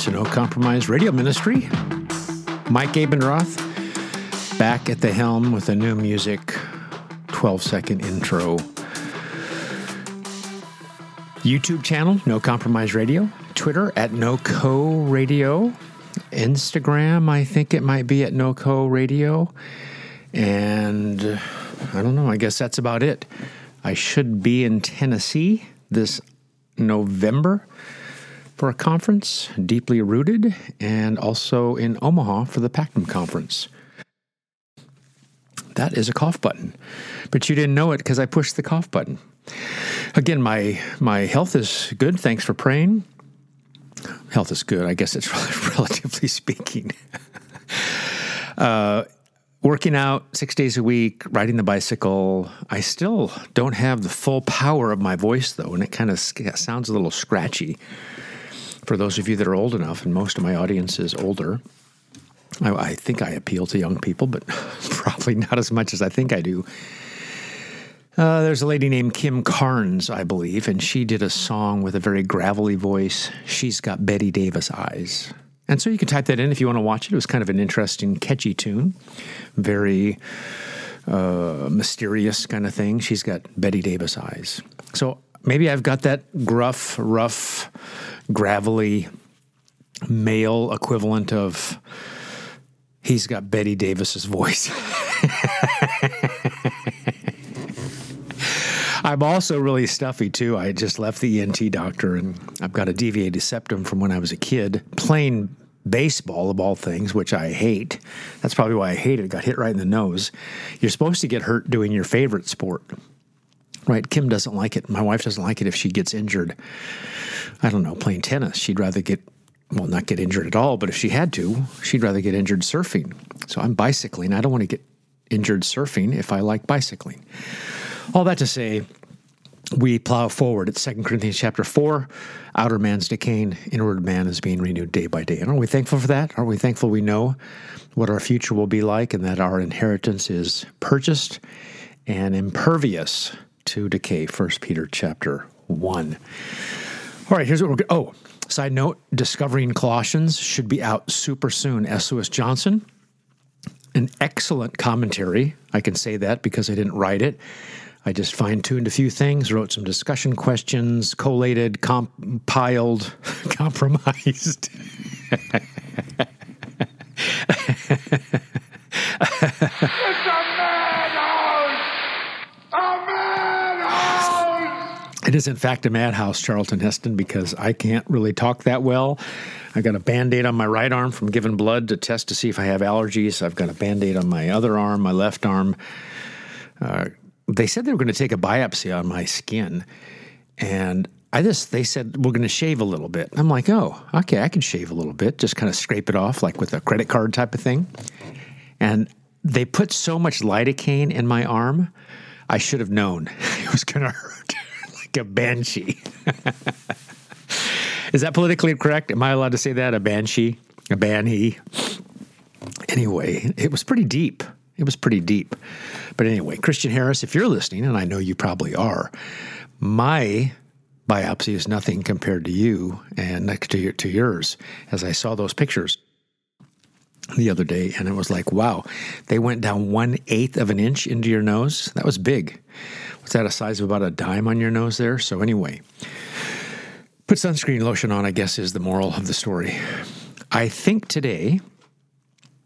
to No Compromise Radio Ministry. Mike Abendroth back at the helm with a new music 12 second intro. YouTube channel, No Compromise Radio. Twitter at No Co Radio. Instagram, I think it might be at No Co Radio. And uh, I don't know, I guess that's about it. I should be in Tennessee this November for a conference, Deeply Rooted, and also in Omaha for the Pactum Conference. That is a cough button, but you didn't know it because I pushed the cough button. Again, my my health is good. Thanks for praying. Health is good. I guess it's relatively speaking. uh, working out six days a week, riding the bicycle. I still don't have the full power of my voice though, and it kind of sounds a little scratchy. For those of you that are old enough, and most of my audience is older, I, I think I appeal to young people, but probably not as much as I think I do. Uh, there's a lady named Kim Carnes, I believe, and she did a song with a very gravelly voice. She's got Bette Davis eyes. And so you can type that in if you want to watch it. It was kind of an interesting, catchy tune, very uh, mysterious kind of thing. She's got Bette Davis eyes. So maybe I've got that gruff, rough, gravelly male equivalent of he's got Bette Davis's voice. I'm also really stuffy too. I just left the ENT doctor and I've got a deviated septum from when I was a kid, playing baseball of all things, which I hate. That's probably why I hate it. Got hit right in the nose. You're supposed to get hurt doing your favorite sport. Right? Kim doesn't like it. My wife doesn't like it if she gets injured. I don't know, playing tennis. She'd rather get well, not get injured at all, but if she had to, she'd rather get injured surfing. So I'm bicycling. I don't want to get injured surfing if I like bicycling. All that to say, we plow forward. It's 2 Corinthians chapter 4. Outer man's decaying, inward man is being renewed day by day. And aren't we thankful for that? Aren't we thankful we know what our future will be like and that our inheritance is purchased and impervious to decay? 1 Peter chapter 1. All right, here's what we're Oh, side note Discovering Colossians should be out super soon. S. Lewis Johnson, an excellent commentary. I can say that because I didn't write it. I just fine tuned a few things, wrote some discussion questions, collated, compiled, compromised. It is, in fact, a madhouse, Charlton Heston, because I can't really talk that well. I've got a band aid on my right arm from giving blood to test to see if I have allergies. I've got a band aid on my other arm, my left arm. Uh, they said they were going to take a biopsy on my skin. And I just, they said, we're going to shave a little bit. I'm like, oh, okay, I can shave a little bit, just kind of scrape it off like with a credit card type of thing. And they put so much lidocaine in my arm, I should have known it was going to hurt like a banshee. Is that politically correct? Am I allowed to say that? A banshee? A banhee? Anyway, it was pretty deep. It was pretty deep. But anyway, Christian Harris, if you're listening, and I know you probably are, my biopsy is nothing compared to you and to, your, to yours. As I saw those pictures the other day, and it was like, wow, they went down one eighth of an inch into your nose. That was big. What's that, a size of about a dime on your nose there? So, anyway, put sunscreen lotion on, I guess, is the moral of the story. I think today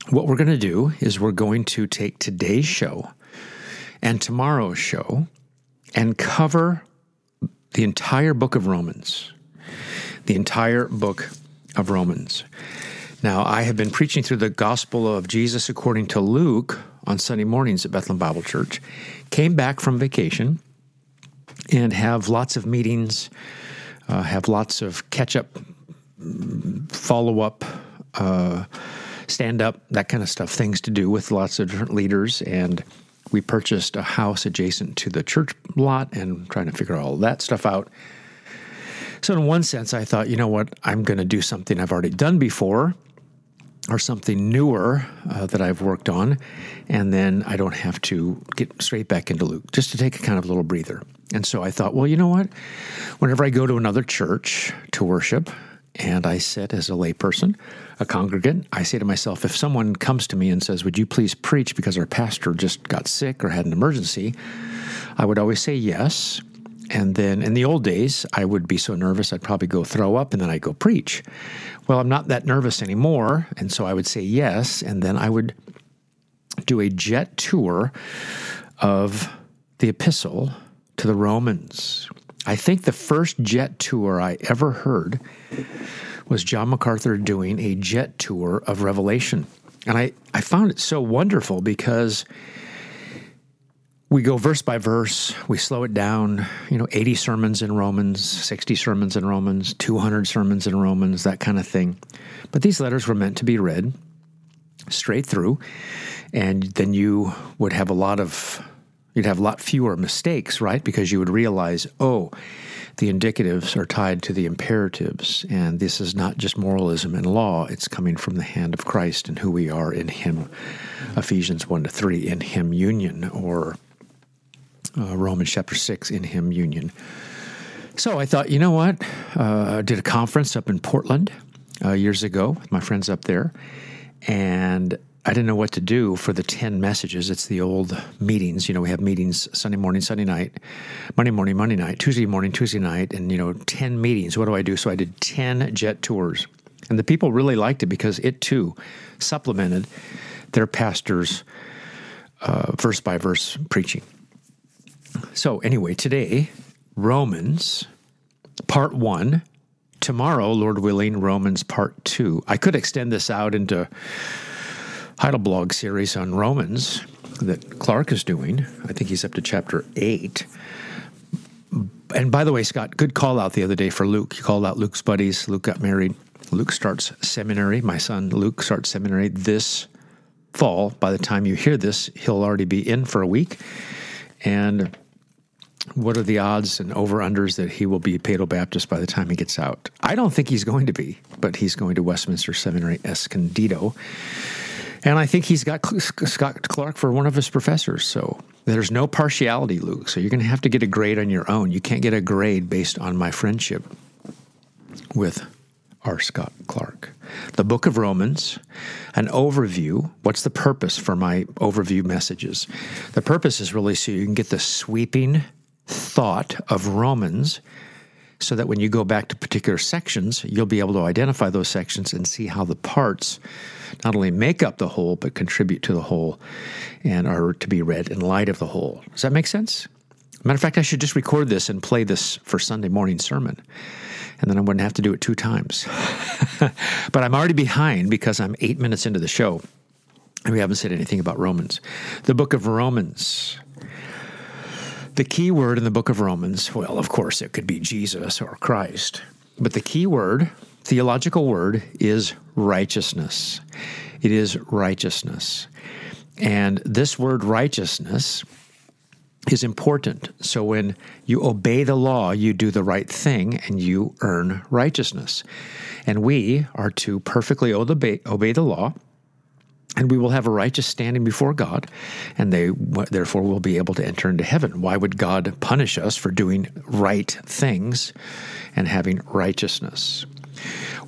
what we're going to do is we're going to take today's show and tomorrow's show and cover the entire book of Romans. The entire book of Romans. Now, I have been preaching through the gospel of Jesus according to Luke on Sunday mornings at Bethlehem Bible Church. Came back from vacation and have lots of meetings, uh, have lots of catch up, follow up. Uh, stand up, that kind of stuff, things to do with lots of different leaders. And we purchased a house adjacent to the church lot and trying to figure all that stuff out. So, in one sense, I thought, you know what, I'm going to do something I've already done before or something newer uh, that I've worked on, and then I don't have to get straight back into Luke, just to take a kind of little breather. And so I thought, well, you know what? Whenever I go to another church to worship, and I sit as a layperson, a congregant. I say to myself, if someone comes to me and says, Would you please preach because our pastor just got sick or had an emergency? I would always say yes. And then in the old days, I would be so nervous I'd probably go throw up and then I'd go preach. Well, I'm not that nervous anymore. And so I would say yes. And then I would do a jet tour of the epistle to the Romans. I think the first jet tour I ever heard was John MacArthur doing a jet tour of Revelation. And I, I found it so wonderful because we go verse by verse, we slow it down, you know, 80 sermons in Romans, 60 sermons in Romans, 200 sermons in Romans, that kind of thing. But these letters were meant to be read straight through, and then you would have a lot of you'd have a lot fewer mistakes, right? Because you would realize, oh, the indicatives are tied to the imperatives, and this is not just moralism and law, it's coming from the hand of Christ and who we are in Him. Ephesians 1 to 3, in Him union, or uh, Romans chapter 6, in Him union. So I thought, you know what? Uh, I did a conference up in Portland uh, years ago with my friends up there, and I didn't know what to do for the 10 messages. It's the old meetings. You know, we have meetings Sunday morning, Sunday night, Monday morning, Monday night, Tuesday morning, Tuesday night, and, you know, 10 meetings. What do I do? So I did 10 jet tours. And the people really liked it because it too supplemented their pastor's uh, verse by verse preaching. So, anyway, today, Romans part one. Tomorrow, Lord willing, Romans part two. I could extend this out into Heidelblog series on Romans that Clark is doing. I think he's up to chapter 8. And by the way, Scott, good call out the other day for Luke. You called out Luke's buddies. Luke got married. Luke starts seminary. My son Luke starts seminary this fall. By the time you hear this, he'll already be in for a week. And what are the odds and over unders that he will be a paedobaptist by the time he gets out? I don't think he's going to be, but he's going to Westminster Seminary Escondido. And I think he's got Scott Clark for one of his professors. So there's no partiality, Luke. So you're going to have to get a grade on your own. You can't get a grade based on my friendship with R. Scott Clark. The book of Romans, an overview. What's the purpose for my overview messages? The purpose is really so you can get the sweeping thought of Romans so that when you go back to particular sections, you'll be able to identify those sections and see how the parts not only make up the whole, but contribute to the whole and are to be read in light of the whole. Does that make sense? Matter of fact, I should just record this and play this for Sunday morning sermon. And then I wouldn't have to do it two times. but I'm already behind because I'm eight minutes into the show and we haven't said anything about Romans. The book of Romans. The key word in the book of Romans, well, of course, it could be Jesus or Christ, but the key word, theological word, is righteousness. It is righteousness. And this word righteousness is important. So when you obey the law, you do the right thing and you earn righteousness. And we are to perfectly obey, obey the law and we will have a righteous standing before God, and they therefore will be able to enter into heaven. Why would God punish us for doing right things and having righteousness?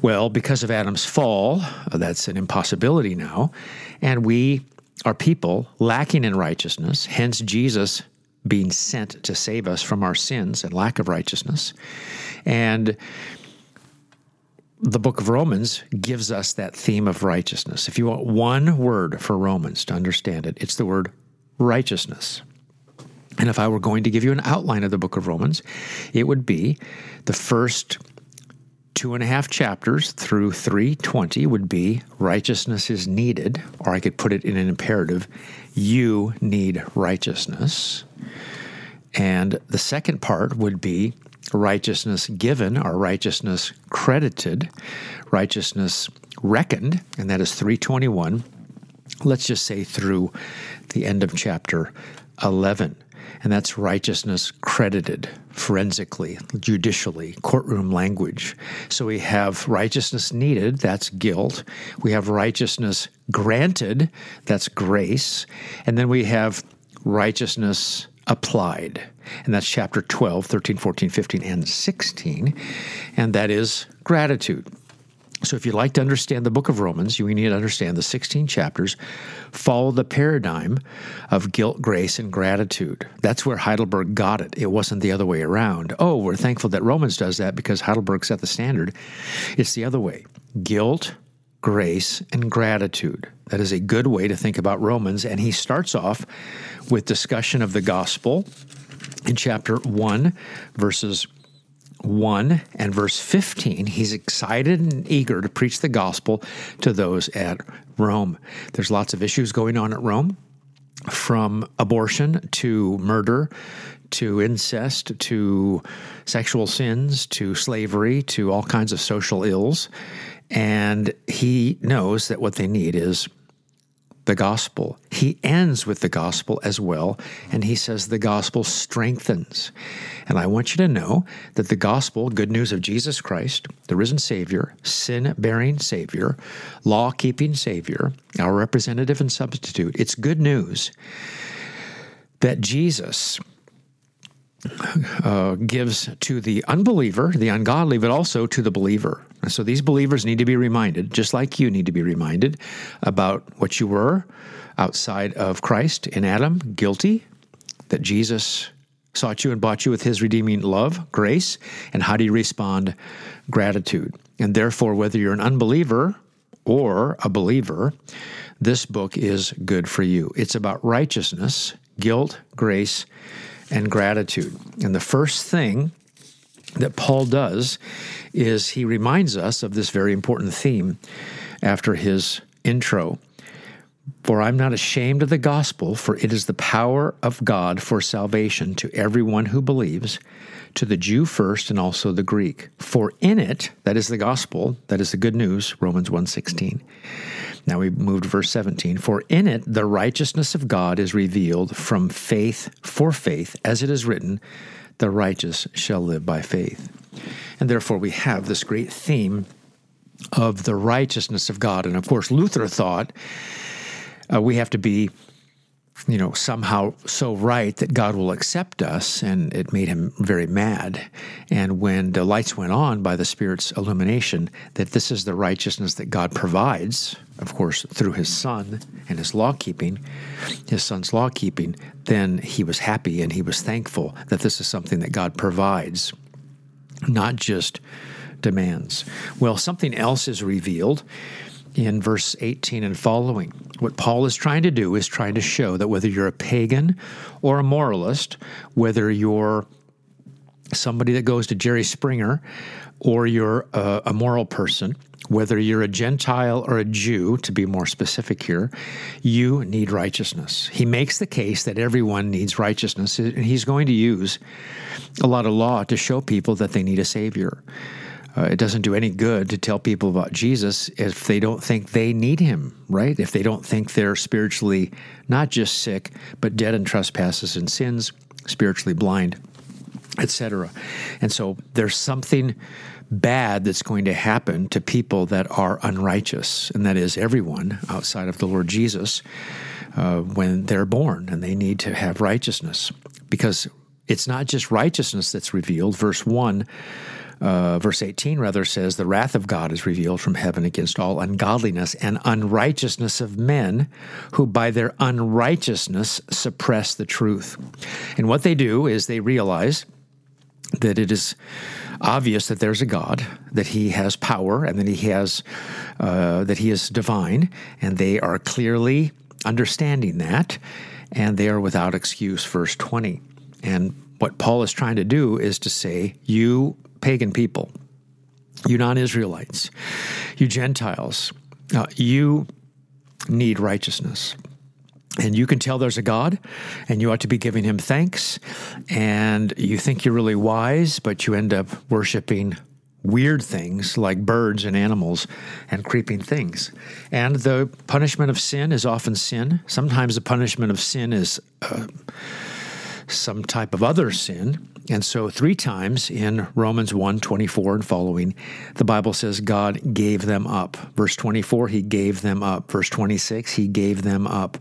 Well, because of Adam's fall, uh, that's an impossibility now, and we are people lacking in righteousness, hence Jesus being sent to save us from our sins and lack of righteousness. And the book of Romans gives us that theme of righteousness. If you want one word for Romans to understand it, it's the word righteousness. And if I were going to give you an outline of the book of Romans, it would be the first two and a half chapters through 320 would be righteousness is needed, or I could put it in an imperative you need righteousness. And the second part would be righteousness given or righteousness credited, righteousness reckoned, and that is 321. Let's just say through the end of chapter 11. And that's righteousness credited forensically, judicially, courtroom language. So we have righteousness needed, that's guilt. We have righteousness granted, that's grace. And then we have righteousness applied. And that's chapter 12, 13, 14, 15, and 16. And that is gratitude. So, if you'd like to understand the book of Romans, you need to understand the 16 chapters follow the paradigm of guilt, grace, and gratitude. That's where Heidelberg got it. It wasn't the other way around. Oh, we're thankful that Romans does that because Heidelberg set the standard. It's the other way guilt, grace, and gratitude. That is a good way to think about Romans. And he starts off with discussion of the gospel in chapter 1, verses 1 and verse 15, he's excited and eager to preach the gospel to those at Rome. There's lots of issues going on at Rome, from abortion to murder to incest to sexual sins to slavery to all kinds of social ills. And he knows that what they need is the gospel. He ends with the gospel as well, and he says the gospel strengthens. And I want you to know that the gospel, good news of Jesus Christ, the risen Savior, sin bearing Savior, law keeping Savior, our representative and substitute, it's good news that Jesus uh, gives to the unbeliever, the ungodly, but also to the believer. So these believers need to be reminded, just like you need to be reminded, about what you were outside of Christ in Adam, guilty, that Jesus sought you and bought you with his redeeming love, grace, and how do you respond? Gratitude. And therefore, whether you're an unbeliever or a believer, this book is good for you. It's about righteousness, guilt, grace, and gratitude. And the first thing that Paul does is he reminds us of this very important theme after his intro. For I'm not ashamed of the gospel, for it is the power of God for salvation to everyone who believes, to the Jew first and also the Greek. For in it, that is the gospel, that is the good news, Romans 1:16. Now we moved to verse 17. For in it the righteousness of God is revealed from faith for faith, as it is written, the righteous shall live by faith. And therefore, we have this great theme of the righteousness of God. And of course, Luther thought uh, we have to be, you know, somehow so right that God will accept us. And it made him very mad. And when the lights went on by the Spirit's illumination, that this is the righteousness that God provides, of course, through his Son and his law keeping, his Son's law keeping, then he was happy and he was thankful that this is something that God provides, not just demands. Well, something else is revealed in verse 18 and following. What Paul is trying to do is trying to show that whether you're a pagan or a moralist, whether you're somebody that goes to Jerry Springer or you're a, a moral person, whether you're a Gentile or a Jew, to be more specific here, you need righteousness. He makes the case that everyone needs righteousness, and he's going to use a lot of law to show people that they need a Savior. Uh, it doesn't do any good to tell people about Jesus if they don't think they need him, right? If they don't think they're spiritually not just sick, but dead in trespasses and sins, spiritually blind, etc. And so there's something bad that's going to happen to people that are unrighteous, and that is everyone outside of the Lord Jesus uh, when they're born, and they need to have righteousness because it's not just righteousness that's revealed. Verse 1, uh, verse 18 rather says, The wrath of God is revealed from heaven against all ungodliness and unrighteousness of men who by their unrighteousness suppress the truth. And what they do is they realize that it is obvious that there's a God, that He has power, and that He has uh, that He is divine, and they are clearly understanding that, and they are without excuse. Verse twenty, and what Paul is trying to do is to say, you pagan people, you non-Israelites, you Gentiles, uh, you need righteousness. And you can tell there's a God, and you ought to be giving him thanks. And you think you're really wise, but you end up worshiping weird things like birds and animals and creeping things. And the punishment of sin is often sin. Sometimes the punishment of sin is uh, some type of other sin. And so, three times in Romans 1 24 and following, the Bible says God gave them up. Verse 24, He gave them up. Verse 26, He gave them up.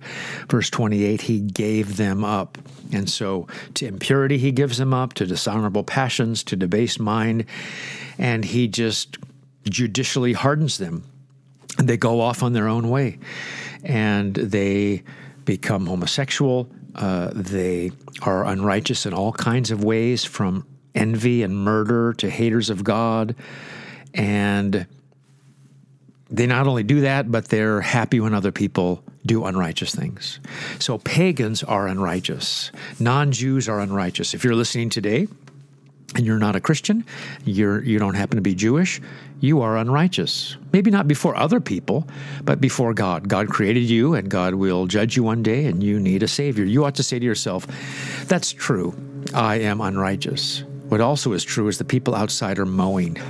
Verse 28, He gave them up. And so, to impurity, He gives them up, to dishonorable passions, to debased mind. And He just judicially hardens them. They go off on their own way and they become homosexual. Uh, they are unrighteous in all kinds of ways, from envy and murder to haters of God. And they not only do that, but they're happy when other people do unrighteous things. So pagans are unrighteous, non Jews are unrighteous. If you're listening today, and you're not a Christian, you're you don't happen to be Jewish, you are unrighteous. Maybe not before other people, but before God. God created you and God will judge you one day and you need a savior. You ought to say to yourself, that's true. I am unrighteous. What also is true is the people outside are mowing.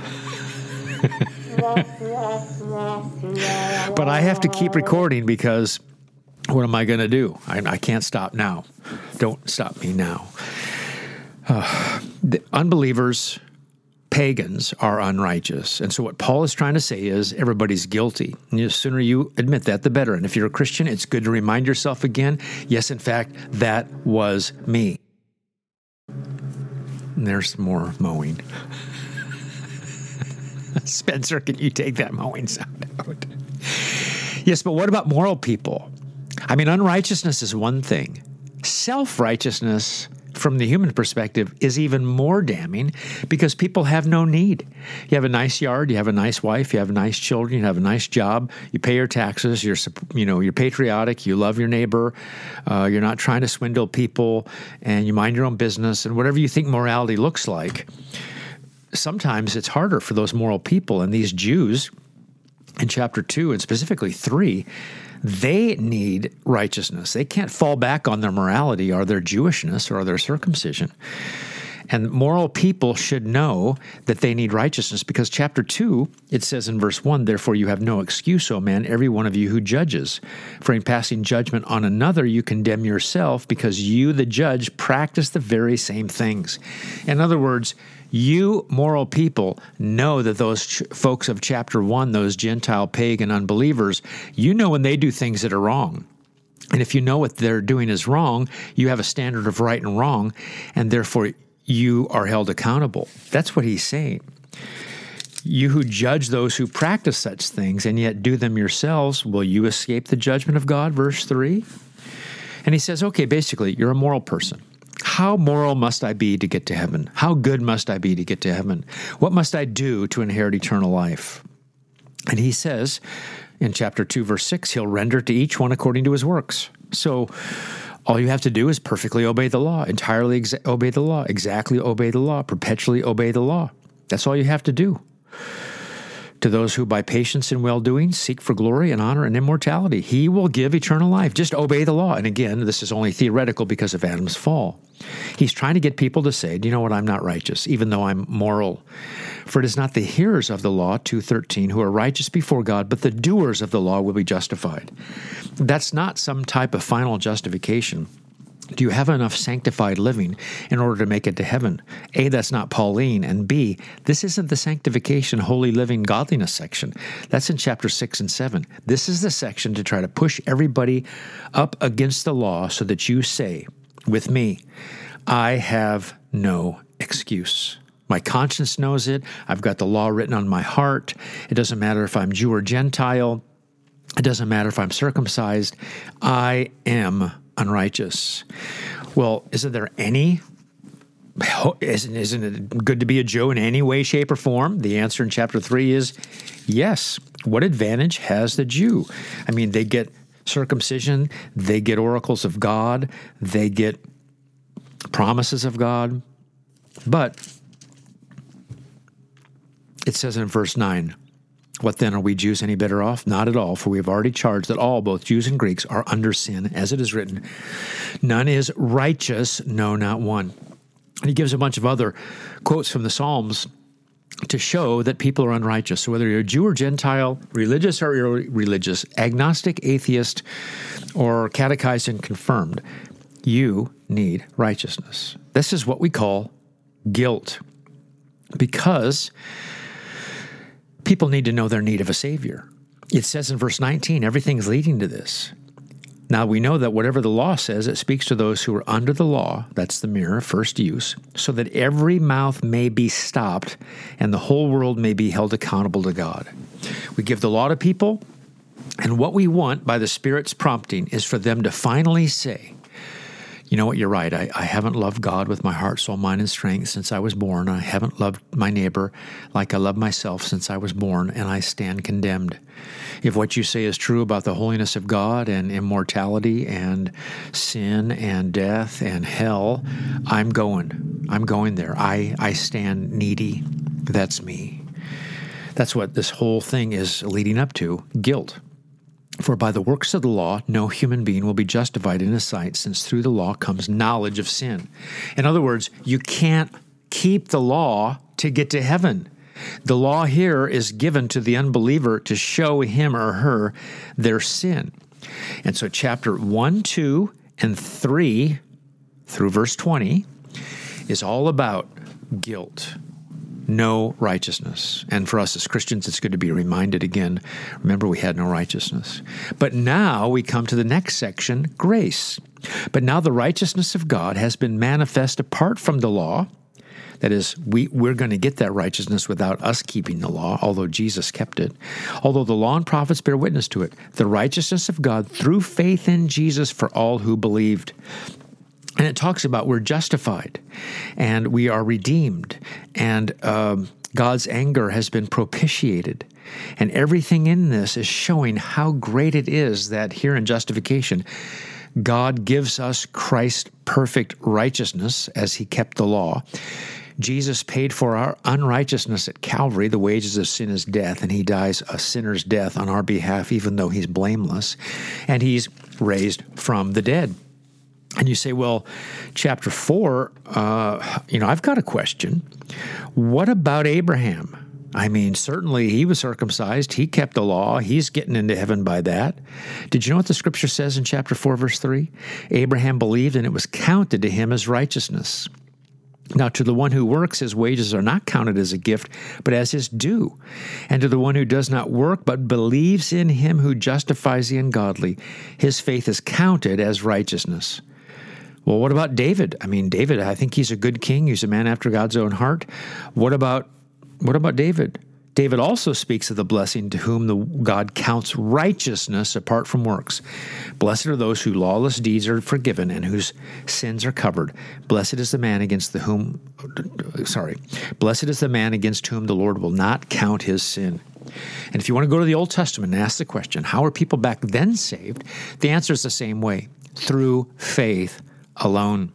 but I have to keep recording because what am I going to do? I, I, can't stop now. Don't stop me now. Uh, the unbelievers, pagans, are unrighteous. And so, what Paul is trying to say is everybody's guilty. And the sooner you admit that, the better. And if you're a Christian, it's good to remind yourself again yes, in fact, that was me. And there's more mowing. Spencer, can you take that mowing sound out? yes, but what about moral people? I mean, unrighteousness is one thing, self righteousness from the human perspective is even more damning because people have no need. You have a nice yard, you have a nice wife, you have nice children, you have a nice job, you pay your taxes, you're you know you're patriotic, you love your neighbor, uh, you're not trying to swindle people, and you mind your own business, and whatever you think morality looks like sometimes it's harder for those moral people. And these Jews in chapter 2 and specifically 3, they need righteousness. They can't fall back on their morality or their Jewishness or their circumcision. And moral people should know that they need righteousness because chapter 2, it says in verse 1 Therefore you have no excuse, O man, every one of you who judges. For in passing judgment on another, you condemn yourself because you, the judge, practice the very same things. In other words, you moral people know that those ch- folks of chapter 1, those Gentile pagan unbelievers, you know when they do things that are wrong. And if you know what they're doing is wrong, you have a standard of right and wrong, and therefore you are held accountable. That's what he's saying. You who judge those who practice such things and yet do them yourselves, will you escape the judgment of God? Verse 3. And he says, okay, basically, you're a moral person. How moral must I be to get to heaven? How good must I be to get to heaven? What must I do to inherit eternal life? And he says in chapter 2, verse 6, he'll render to each one according to his works. So all you have to do is perfectly obey the law, entirely exa- obey the law, exactly obey the law, perpetually obey the law. That's all you have to do to those who by patience and well doing seek for glory and honor and immortality. He will give eternal life. Just obey the law. And again, this is only theoretical because of Adam's fall. He's trying to get people to say, Do you know what? I'm not righteous, even though I'm moral. For it is not the hearers of the law, 213, who are righteous before God, but the doers of the law will be justified. That's not some type of final justification. Do you have enough sanctified living in order to make it to heaven? A, that's not Pauline. And B, this isn't the sanctification, holy living, godliness section. That's in chapter 6 and 7. This is the section to try to push everybody up against the law so that you say, with me, I have no excuse. My conscience knows it. I've got the law written on my heart. It doesn't matter if I'm Jew or Gentile. It doesn't matter if I'm circumcised. I am unrighteous. Well, isn't there any? Isn't, isn't it good to be a Jew in any way, shape, or form? The answer in chapter 3 is yes. What advantage has the Jew? I mean, they get circumcision, they get oracles of God, they get promises of God. But it says in verse 9, what then are we Jews any better off? Not at all, for we have already charged that all, both Jews and Greeks, are under sin, as it is written, None is righteous, no, not one. And he gives a bunch of other quotes from the Psalms to show that people are unrighteous. So whether you're a Jew or Gentile, religious or irreligious, agnostic, atheist, or catechized and confirmed, you need righteousness. This is what we call guilt. Because people need to know their need of a Savior. It says in verse 19, everything's leading to this. Now we know that whatever the law says, it speaks to those who are under the law, that's the mirror, first use, so that every mouth may be stopped and the whole world may be held accountable to God. We give the law to people, and what we want by the Spirit's prompting is for them to finally say, you know what, you're right. I, I haven't loved God with my heart, soul, mind, and strength since I was born. I haven't loved my neighbor like I love myself since I was born, and I stand condemned. If what you say is true about the holiness of God and immortality and sin and death and hell, I'm going. I'm going there. I, I stand needy. That's me. That's what this whole thing is leading up to guilt. For by the works of the law, no human being will be justified in his sight, since through the law comes knowledge of sin. In other words, you can't keep the law to get to heaven. The law here is given to the unbeliever to show him or her their sin. And so, chapter 1, 2, and 3 through verse 20 is all about guilt no righteousness. And for us as Christians, it's good to be reminded again remember, we had no righteousness. But now we come to the next section grace. But now the righteousness of God has been manifest apart from the law. That is, we, we're going to get that righteousness without us keeping the law, although Jesus kept it. Although the law and prophets bear witness to it, the righteousness of God through faith in Jesus for all who believed. And it talks about we're justified and we are redeemed and um, God's anger has been propitiated. And everything in this is showing how great it is that here in justification, God gives us Christ's perfect righteousness as he kept the law. Jesus paid for our unrighteousness at Calvary. The wages of sin is death, and he dies a sinner's death on our behalf, even though he's blameless. And he's raised from the dead. And you say, well, chapter four, uh, you know, I've got a question. What about Abraham? I mean, certainly he was circumcised. He kept the law. He's getting into heaven by that. Did you know what the scripture says in chapter 4, verse 3? Abraham believed and it was counted to him as righteousness. Now, to the one who works, his wages are not counted as a gift, but as his due. And to the one who does not work, but believes in him who justifies the ungodly, his faith is counted as righteousness. Well, what about David? I mean, David, I think he's a good king. He's a man after God's own heart. What about what about David? David also speaks of the blessing to whom the God counts righteousness apart from works. Blessed are those whose lawless deeds are forgiven and whose sins are covered. Blessed is the man against the whom sorry. Blessed is the man against whom the Lord will not count his sin. And if you want to go to the Old Testament and ask the question, how are people back then saved? The answer is the same way through faith alone.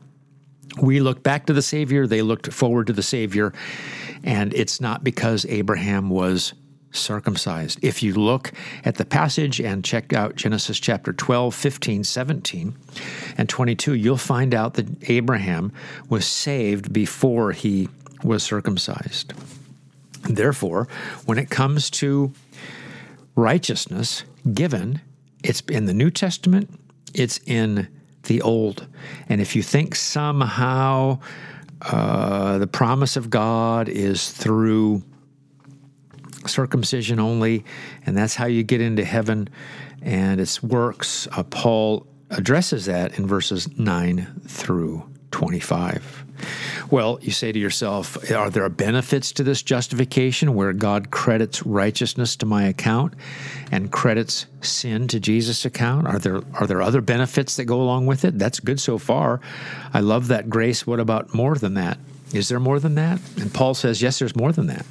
We look back to the Savior, they looked forward to the Savior, and it's not because Abraham was circumcised. If you look at the passage and check out Genesis chapter 12, 15, 17, and 22, you'll find out that Abraham was saved before he was circumcised. Therefore, when it comes to righteousness given, it's in the New Testament, it's in the old. And if you think somehow uh, the promise of God is through circumcision only, and that's how you get into heaven, and it's works, uh, Paul addresses that in verses 9 through 25. Well, you say to yourself, are there benefits to this justification where God credits righteousness to my account and credits sin to Jesus' account? Are there are there other benefits that go along with it? That's good so far. I love that grace. What about more than that? Is there more than that? And Paul says, yes, there's more than that.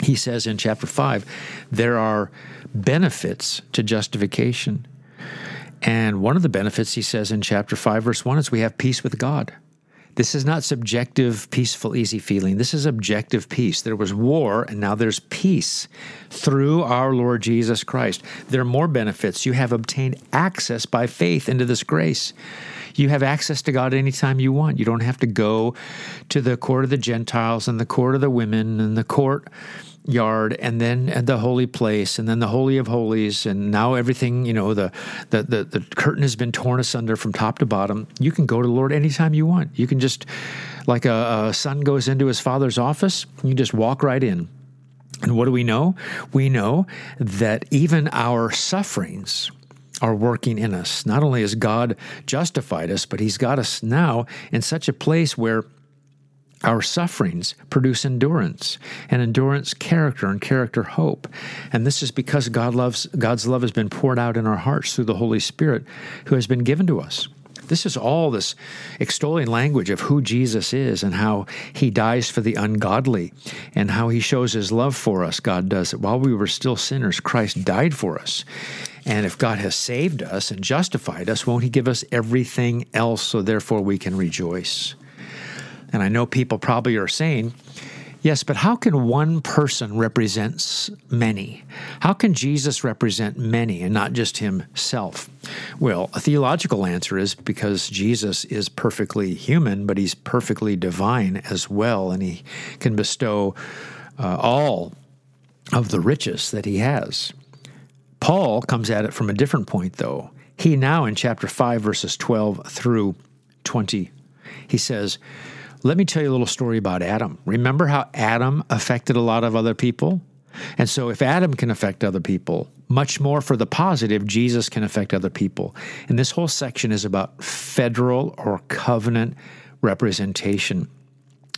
He says in chapter 5, there are benefits to justification. And one of the benefits, he says in chapter 5, verse 1, is we have peace with God. This is not subjective, peaceful, easy feeling. This is objective peace. There was war, and now there's peace through our Lord Jesus Christ. There are more benefits. You have obtained access by faith into this grace. You have access to God anytime you want. You don't have to go to the court of the Gentiles and the court of the women and the court yard and then at the holy place and then the holy of holies and now everything you know the, the the the curtain has been torn asunder from top to bottom. You can go to the lord anytime you want. You can just like a, a son goes into his father's office you just walk right in. And what do we know? We know that even our sufferings are working in us. Not only has God justified us, but He's got us now in such a place where our sufferings produce endurance, and endurance character, and character hope. And this is because God loves God's love has been poured out in our hearts through the Holy Spirit who has been given to us. This is all this extolling language of who Jesus is and how he dies for the ungodly and how he shows his love for us. God does it. While we were still sinners, Christ died for us. And if God has saved us and justified us, won't he give us everything else so therefore we can rejoice? And I know people probably are saying, Yes, but how can one person represent many? How can Jesus represent many and not just himself? Well, a theological answer is because Jesus is perfectly human, but he's perfectly divine as well, and he can bestow uh, all of the riches that he has. Paul comes at it from a different point, though. He now, in chapter 5, verses 12 through 20, he says, let me tell you a little story about Adam. Remember how Adam affected a lot of other people? And so, if Adam can affect other people, much more for the positive, Jesus can affect other people. And this whole section is about federal or covenant representation.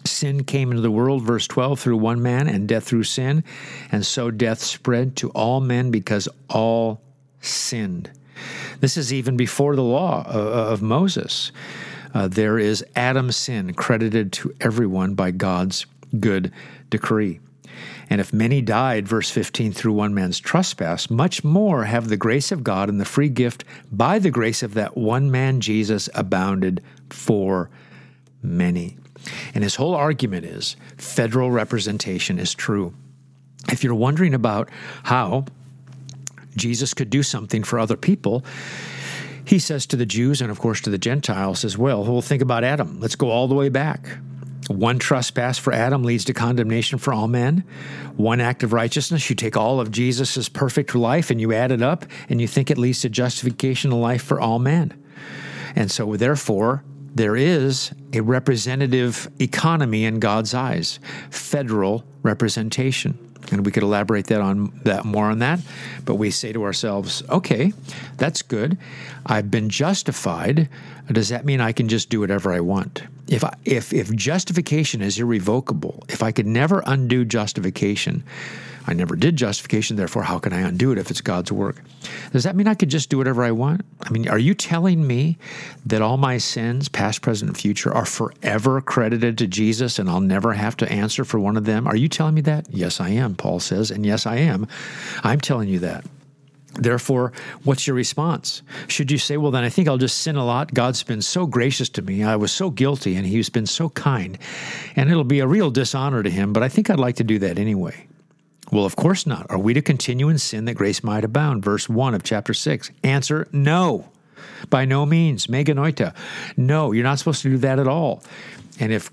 Sin came into the world, verse 12, through one man, and death through sin. And so death spread to all men because all sinned. This is even before the law uh, of Moses uh, there is Adam's sin credited to everyone by God's good decree. And if many died, verse 15, through one man's trespass, much more have the grace of God and the free gift by the grace of that one man, Jesus, abounded for many. And his whole argument is federal representation is true. If you're wondering about how Jesus could do something for other people, he says to the Jews and, of course, to the Gentiles as well, well, think about Adam. Let's go all the way back. One trespass for Adam leads to condemnation for all men. One act of righteousness, you take all of Jesus' perfect life and you add it up, and you think it leads to justification of life for all men. And so, therefore, there is a representative economy in God's eyes, federal representation. And we could elaborate that on that more on that. But we say to ourselves, okay, that's good. I've been justified. Does that mean I can just do whatever I want? If I, if if justification is irrevocable, if I could never undo justification, I never did justification, therefore, how can I undo it if it's God's work? Does that mean I could just do whatever I want? I mean, are you telling me that all my sins, past, present, and future, are forever credited to Jesus and I'll never have to answer for one of them? Are you telling me that? Yes, I am, Paul says, and yes, I am. I'm telling you that. Therefore, what's your response? Should you say, Well, then I think I'll just sin a lot? God's been so gracious to me. I was so guilty, and He's been so kind. And it'll be a real dishonor to Him, but I think I'd like to do that anyway. Well, of course not. Are we to continue in sin that grace might abound? Verse 1 of chapter 6. Answer no. By no means. Me genoito. No, you're not supposed to do that at all. And if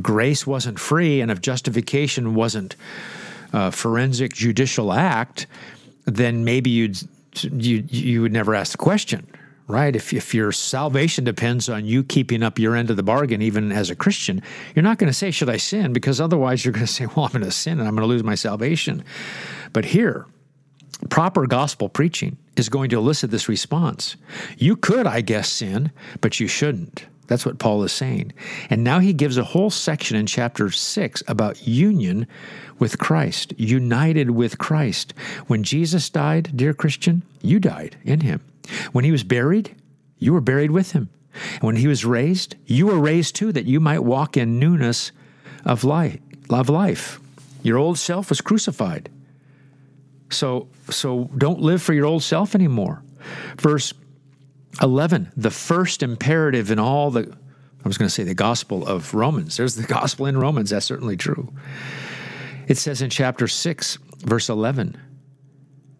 grace wasn't free and if justification wasn't a forensic judicial act, then maybe you'd you you would never ask the question, right? If, if your salvation depends on you keeping up your end of the bargain, even as a Christian, you're not going to say, Should I sin? Because otherwise you're going to say, Well, I'm going to sin and I'm going to lose my salvation. But here, proper gospel preaching is going to elicit this response. You could, I guess, sin, but you shouldn't. That's what Paul is saying. And now he gives a whole section in chapter 6 about union with Christ, united with Christ. When Jesus died, dear Christian, you died in him. When he was buried, you were buried with him. And when he was raised, you were raised too, that you might walk in newness of life. Of life. Your old self was crucified. So, so don't live for your old self anymore. Verse 11, the first imperative in all the, I was going to say the gospel of Romans. There's the gospel in Romans. That's certainly true. It says in chapter 6, verse 11,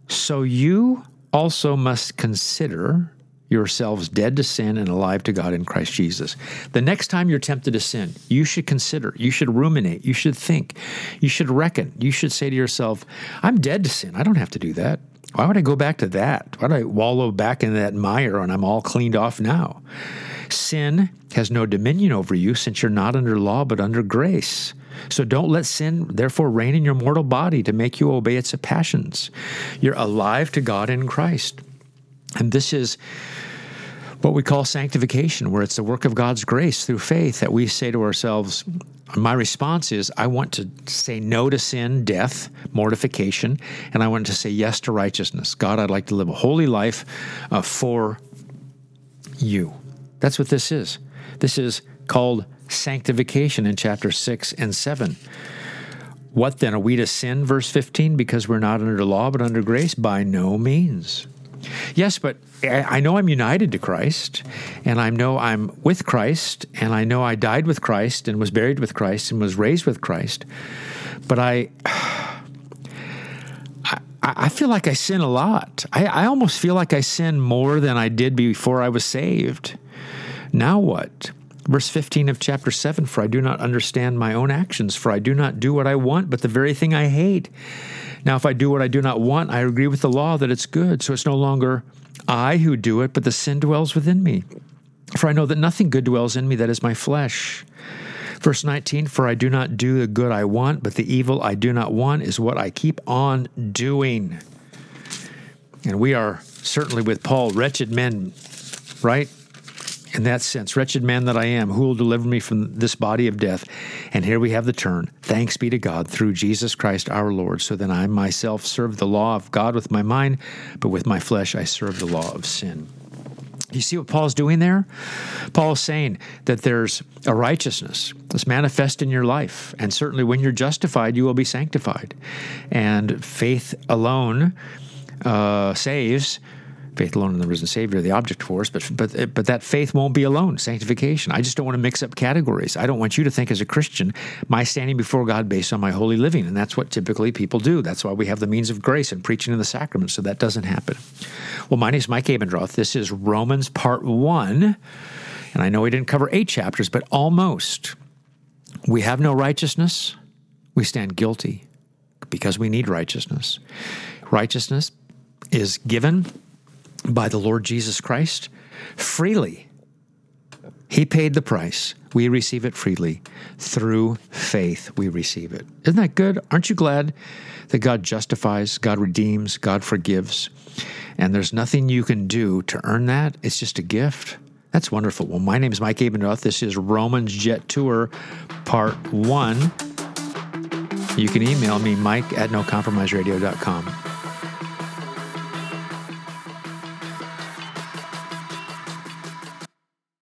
so you also must consider yourselves dead to sin and alive to God in Christ Jesus. The next time you're tempted to sin, you should consider, you should ruminate, you should think, you should reckon, you should say to yourself, I'm dead to sin. I don't have to do that. Why would I go back to that? Why would I wallow back in that mire and I'm all cleaned off now? Sin has no dominion over you since you're not under law but under grace. So don't let sin, therefore, reign in your mortal body to make you obey its passions. You're alive to God in Christ. And this is what we call sanctification, where it's the work of God's grace through faith that we say to ourselves, my response is, I want to say no to sin, death, mortification, and I want to say yes to righteousness. God, I'd like to live a holy life uh, for you. That's what this is. This is called sanctification in chapter 6 and 7. What then? Are we to sin, verse 15, because we're not under law but under grace? By no means. Yes, but I know I'm united to Christ, and I know I'm with Christ, and I know I died with Christ, and was buried with Christ, and was raised with Christ. But I, I, I feel like I sin a lot. I, I almost feel like I sin more than I did before I was saved. Now what? Verse 15 of chapter 7 For I do not understand my own actions, for I do not do what I want, but the very thing I hate. Now, if I do what I do not want, I agree with the law that it's good. So it's no longer I who do it, but the sin dwells within me. For I know that nothing good dwells in me, that is my flesh. Verse 19 For I do not do the good I want, but the evil I do not want is what I keep on doing. And we are certainly with Paul, wretched men, right? In that sense, wretched man that I am, who will deliver me from this body of death? And here we have the turn. Thanks be to God through Jesus Christ our Lord, so that I myself serve the law of God with my mind, but with my flesh I serve the law of sin. You see what Paul's doing there? Paul's saying that there's a righteousness that's manifest in your life. And certainly when you're justified, you will be sanctified. And faith alone uh, saves, faith alone in the risen Savior, the object for us, but but but that faith won't be alone. Sanctification. I just don't want to mix up categories. I don't want you to think as a Christian my standing before God based on my holy living, and that's what typically people do. That's why we have the means of grace and preaching in the sacraments, so that doesn't happen. Well, my name is Mike Abendroth. This is Romans Part One, and I know we didn't cover eight chapters, but almost. We have no righteousness. We stand guilty because we need righteousness. Righteousness is given by the Lord Jesus Christ freely. He paid the price. We receive it freely. Through faith, we receive it. Isn't that good? Aren't you glad that God justifies, God redeems, God forgives? And there's nothing you can do to earn that. It's just a gift. That's wonderful. Well, my name is Mike Abendroth. This is Romans Jet Tour Part 1. You can email me, mike at nocompromiseradio.com.